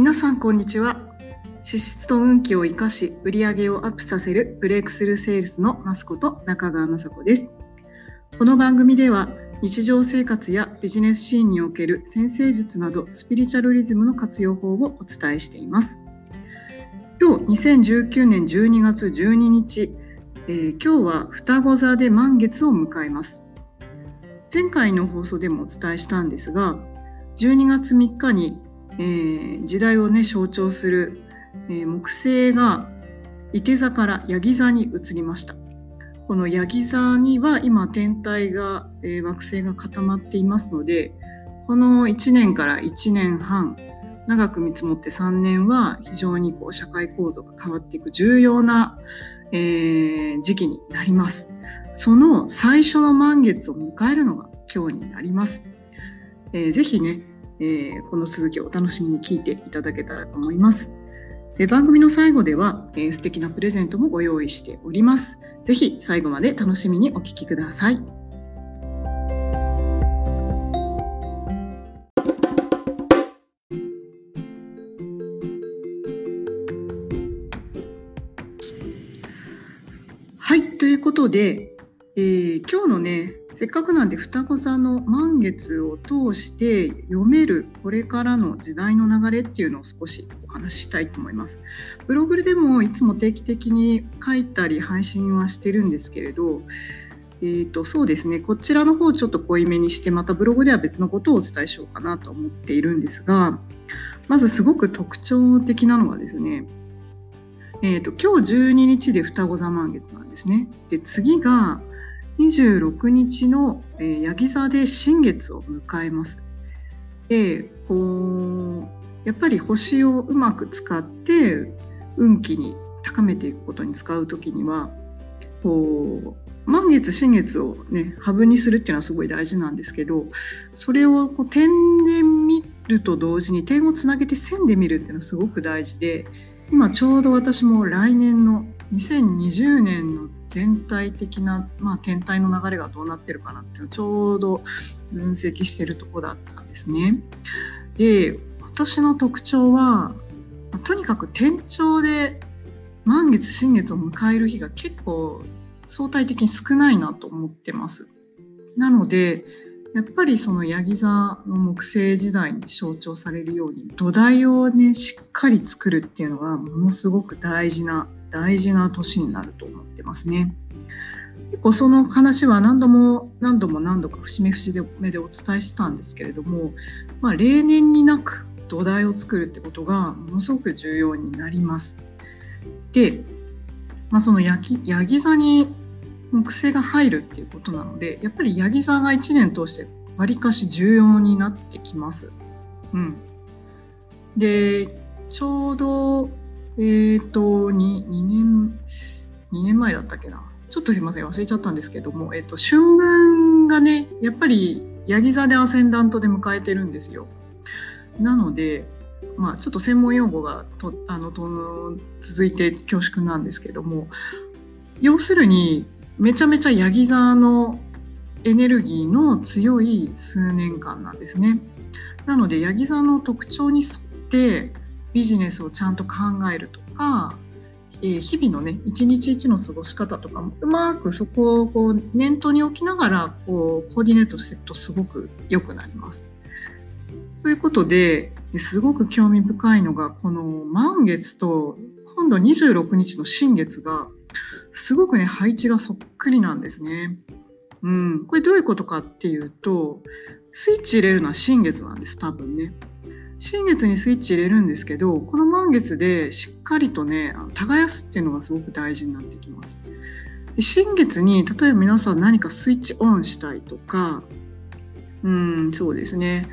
皆さんこんにちは。資質と運気を生かし売上をアップさせるブレイクスルーセールスのマスコと中川雅子です。この番組では日常生活やビジネスシーンにおける先生術などスピリチュアルリズムの活用法をお伝えしています。今日2019年12月12日、えー、今日は双子座で満月を迎えます。前回の放送でもお伝えしたんですが12月3日にえー、時代をね象徴する、えー、木星が伊手座からヤギ座に移りましたこのヤギ座には今天体が、えー、惑星が固まっていますのでこの1年から1年半長く見積もって3年は非常にこう社会構造が変わっていく重要な、えー、時期になります。その最初の満月を迎えるのが今日になります。えー、ぜひね、えー、この続きをお楽しみに聞いていただけたらと思います。え番組の最後では、えー、素敵なプレゼントもご用意しております。ぜひ最後まで楽しみにお聞きください。はい、ということで、えー、今日のねせっかくなんで双子座の満月を通して読めるこれからの時代の流れっていうのを少しお話ししたいと思います。ブログでもいつも定期的に書いたり配信はしてるんですけれど、えーと、そうですねこちらの方ちょっと濃いめにしてまたブログでは別のことをお伝えしようかなと思っているんですがまずすごく特徴的なのがですねえー、と今日12日で双子座満月なんですね。で次が26日の、えー、ヤギ座で新月を迎えます。でこうやっぱり星をうまく使って運気に高めていくことに使う時にはこう満月新月をねハブにするっていうのはすごい大事なんですけどそれをこう点で見ると同時に点をつなげて線で見るっていうのはすごく大事で今ちょうど私も来年の2020年の全体的な、まあ、天体の流れがどうなってるかなっていうのをちょうど分析してるとこだったんですね。で私の特徴はとにかく天頂で満月新月を迎える日が結構相対的に少ないなと思ってます。なのでやっぱりそのヤギ座の木星時代に象徴されるように土台をねしっかり作るっていうのがものすごく大事な大事な年になると思ってますね。結構その話は何度も何度も何度か節目節目でお伝えしたんですけれども、まあ、例年になく土台を作るってことがものすごく重要になります。で、まあ、そのヤギヤギ座に木星が入るっていうことなのでやっぱりヤギ座が1年通してわりかし重要になってきます。うん、でちょうどえっ、ー、と2、2年、2年前だったっけな。ちょっとすいません、忘れちゃったんですけども、えっ、ー、と、春分がね、やっぱり、ヤギ座でアセンダントで迎えてるんですよ。なので、まあ、ちょっと専門用語がとあのと続いて恐縮なんですけども要するにめちゃめちゃヤギ座のエネルギーの強い数年間なんですね。なのでヤギ座の特徴に沿ってビジネスをちゃんと考えるとか、えー、日々のね一日一の過ごし方とかもうまくそこをこう念頭に置きながらこうコーディネートしていくとすごく良くなります。ということですごく興味深いのがこの満月と今度26日の新月がすごくね配置がそっくりなんですね。うん、これどういうことかっていうとスイッチ入れるのは新月なんです多分ね。新月にスイッチ入れるんですけどこの満月でしっかりとね耕すっていうのがすごく大事になってきます。新月に例えば皆さん何かスイッチオンしたいとかうんそうですね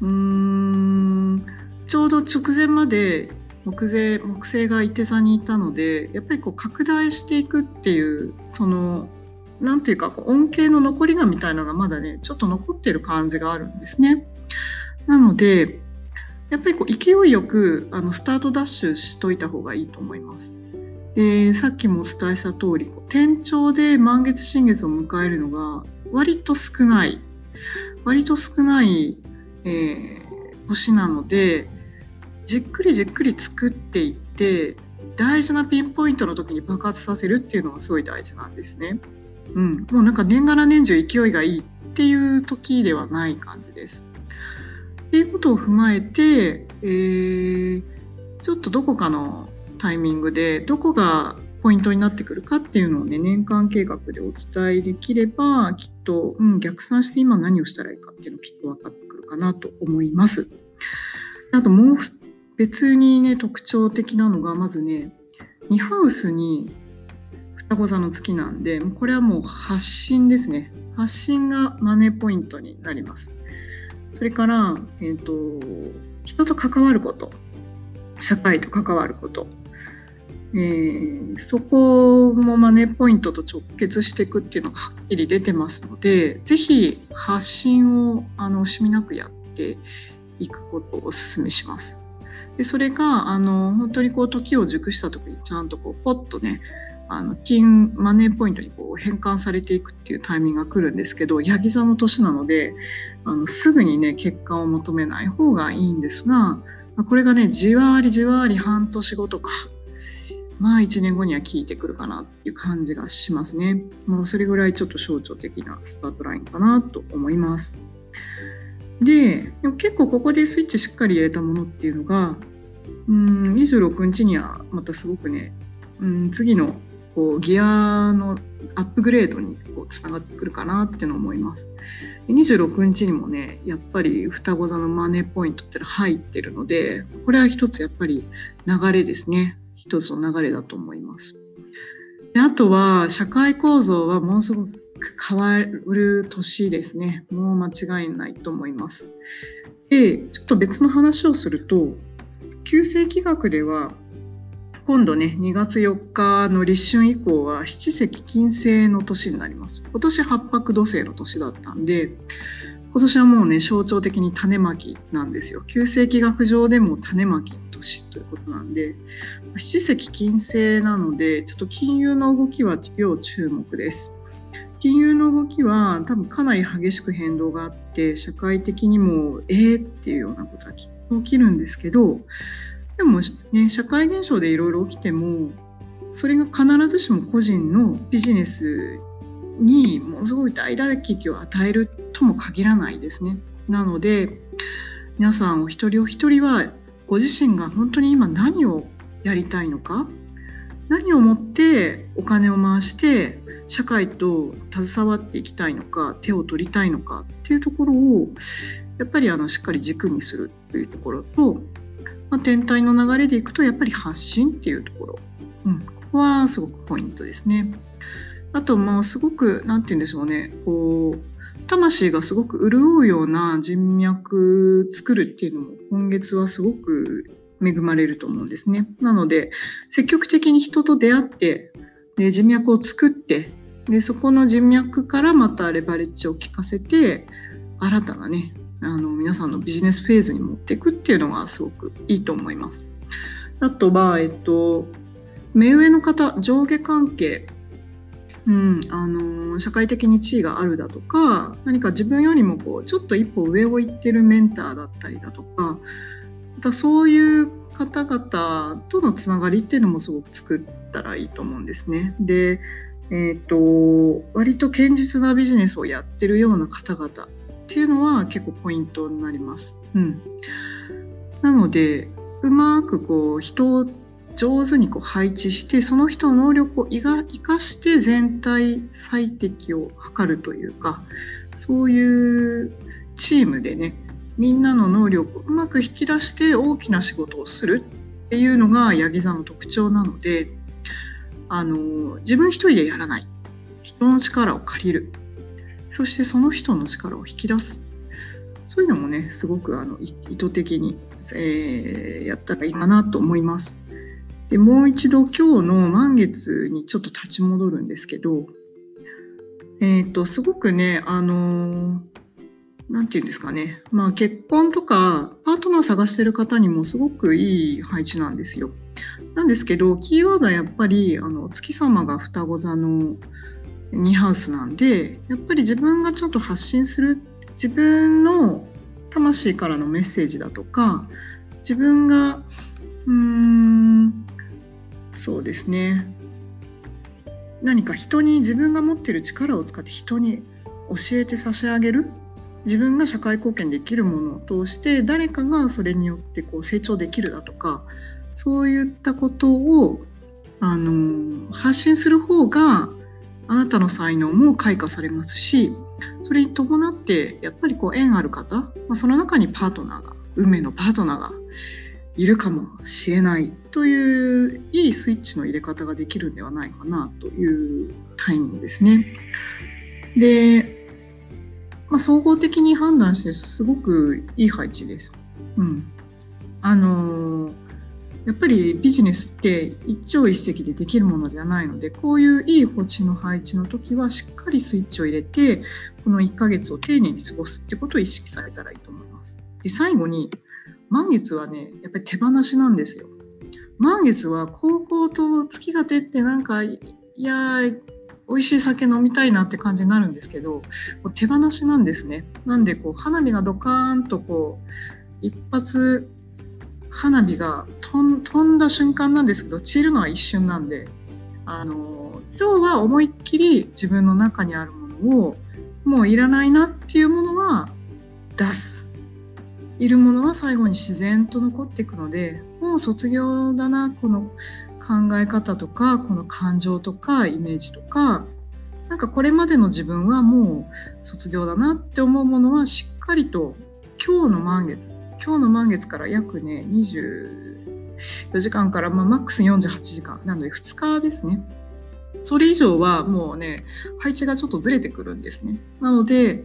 うんちょうど直前まで木星木星がいて座にいたのでやっぱりこう拡大していくっていうその何ていうかこう恩恵の残りがみたいなのがまだねちょっと残ってる感じがあるんですね。なのでやっぱりこう勢いよくあのスタートダッシュしといた方がいいと思います。でさっきもお伝えした通り天頂で満月新月を迎えるのが割と少ない割と少ない、えー、星なのでじっくりじっくり作っていって大事なピンポイントの時に爆発させるっていうのがすごい大事なんですね。うん、もうなんか年がら年中勢いがいいっていう時ではない感じです。っていうことを踏まえて、えー、ちょっとどこかのタイミングでどこがポイントになってくるかっていうのをね年間計画でお伝えできればきっと、うん、逆算して今何をしたらいいかっていうのきっと分かってくるかなと思います。あともう別にね特徴的なのがまずね2ハウスに双子座の月なんでこれはもう発信ですね発信がマネーポイントになりますそれから、えーと人と関わること社会と関わることえー、そこもマネーポイントと直結していくっていうのがはっきり出てますので是非発信をあの惜しみなくやっていくことをお勧めします。でそれがあの本当にこう時を熟した時にちゃんとこうポッとねあの金マネーポイントにこう変換されていくっていうタイミングが来るんですけどヤギ座の年なのであのすぐにね結果を求めない方がいいんですがこれがねじわりじわり半年後とかまあ1年後には効いてくるかなっていう感じがしますね。まあ、それぐらいちょっと象徴的なスタートラインかなと思います。で、も結構ここでスイッチしっかり入れたものっていうのが、うん、26日にはまたすごくね、うん、次のこうギアのアップグレードにこうつながってくるかなっていうのを思います。26日にもねやっぱり双子座のマネーポイントって入ってるのでこれは一つやっぱり流れですね一つの流れだと思います。であとは社会構造はものすごく変わる年ですね。もう間違いないと思います。で、ちょっと別の話をすると、旧世紀学では今度ね、2月4日の立春以降は七石金星の年になります。今年八白土星の年だったんで、今年はもうね、象徴的に種まきなんですよ。旧世紀学上でも種まき年ということなんで、七石金星なので、ちょっと金融の動きは要注目です。金融の動きは多分かなり激しく変動があって社会的にもえーっていうようなことはきっと起きるんですけどでもね社会現象でいろいろ起きてもそれが必ずしも個人のビジネスにものすごい大打撃を与えるとも限らないですね。なので皆さんお一人お一人はご自身が本当に今何をやりたいのか何をもってお金を回して社会と携わっていきたいのか手を取りたいのかっていうところをやっぱりあのしっかり軸にするというところと、まあ、天体の流れでいくとやっぱり発信っていうところ、うん、ここはすごくポイントですね。あとまあすごく何て言うんでしょうねこう魂がすごく潤うような人脈作るっていうのも今月はすごく恵まれると思うんですね。なので積極的に人と出会ってで人脈を作ってでそこの人脈からまたレバレッジを効かせて新たなねあの皆さんのビジネスフェーズに持っていくっていうのがすごくいいと思います。あとは、えっと、目上の方上下関係、うん、あの社会的に地位があるだとか何か自分よりもこうちょっと一歩上を行ってるメンターだったりだとかまたそういう方々とのつながりっていうのもすごく作ったらいいと思うんですね。でえーと、割と堅実なビジネスをやってるような方々っていうのは結構ポイントになります。うん、なのでうまくこう人を上手にこう配置してその人の能力を生かして全体最適を図るというかそういうチームでねみんなの能力をうまく引き出して大きな仕事をするっていうのがヤギ座の特徴なのであの自分一人でやらない。人の力を借りる。そしてその人の力を引き出すそういうのもねすごくあの意図的に、えー、やったらいいかなと思います。でもう一度今日の満月にちょっと立ち戻るんですけど、えっ、ー、とすごくねあの何て言うんですかね、まあ、結婚とかパートナー探してる方にもすごくいい配置なんですよ。なんですけどキーワードはやっぱりあの月様が双子座の2ハウスなんでやっぱり自分がちょっと発信する自分の魂からのメッセージだとか自分がうーんそうですね。何か人に自分が持ってる力を使って人に教えて差し上げる。自分が社会貢献できるものを通して誰かがそれによってこう成長できるだとかそういったことをあの発信する方があなたの才能も開花されますしそれに伴ってやっぱりこう縁ある方、まあ、その中にパートナーが運命のパートナーがいるかもしれないといういいスイッチの入れ方ができるんではないかなというタイミングですね。で、まあ、総合的に判断してすごくいい配置です。うん、あのやっぱりビジネスって一朝一夕でできるものではないのでこういういい星の配置の時はしっかりスイッチを入れてこの1ヶ月を丁寧に過ごすってことを意識されたらいいと思います。で最後に満月はねやっぱり手放しなんですよ。満月は高校と月が出てなんかいや美味しい酒飲みたいなって感じになるんですけど手放しなんですね。なんでこう花火がドカーンとこう一発花火が飛んだ瞬間なんですけど散るのは一瞬なんであの今日は思いっきり自分の中にあるものをもういらないなっていうものは出す。いるものは最後に自然と残っていくのでもう卒業だなこの考え方とかこの感情とかイメージとかなんかこれまでの自分はもう卒業だなって思うものはしっかりと今日の満月今日の満月から約ね24時間から、まあ、マックス48時間なので2日ですね。それ以上はもうね配置がちょっとずれてくるんですね。なので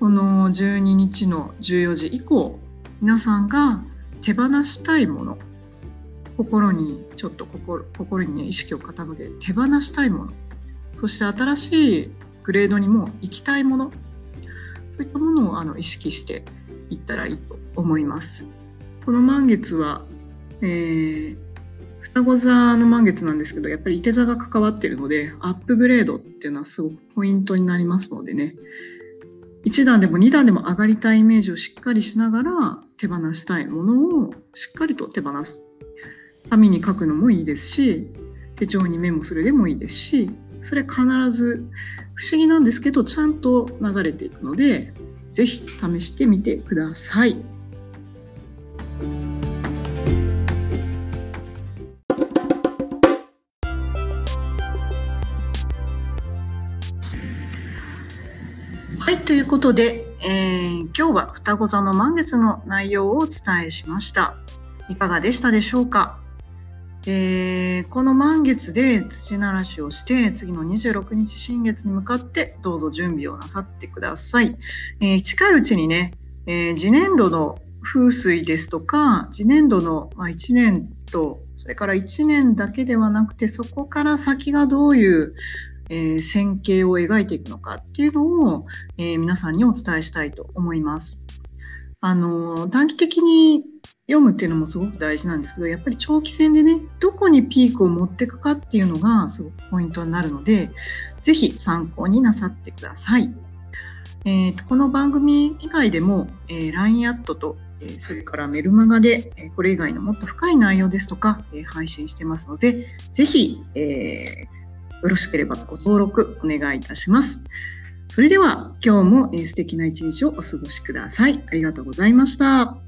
この12日の14時以降皆さんが手放したいもの心にちょっと心心にね意識を傾けて手放したいものそして新しいグレードにも行きたいものそういったものをあの意識していったらいいと思います。この満月は、えー、双子座の満月なんですけどやっぱりいて座が関わっているのでアップグレードっていうのはすごくポイントになりますのでね1段でも2段でも上がりたいイメージをしっかりしながら手放したいものをしっかりと手放す紙に書くのもいいですし手帳にメモするでもいいですしそれ必ず不思議なんですけどちゃんと流れていくので是非試してみてください。はい、ということで、えー、今日は双子座の満月の内容をお伝えしました。いかがでしたでしょうか、えー、この満月で土ならしをして次の26日新月に向かってどうぞ準備をなさってください。えー、近いうちにね、えー、次年度の風水ですとか次年度の、ま、1年とそれから1年だけではなくてそこから先がどういうえー、線形を描いていくのかっていうのを、え、皆さんにお伝えしたいと思います。あの短期的に読むっていうのもすごく大事なんですけどやっぱり長期戦でねどこにピークを持っていくかっていうのがすごくポイントになるので是非参考になさってください。えー、この番組以外でも、えー、LINE アットと、え、それからメルマガで、え、これ以外のもっと深い内容ですとか、え配信してますのでぜひ、えよろしければご登録お願いいたします。それでは今日も素敵な一日をお過ごしください。ありがとうございました。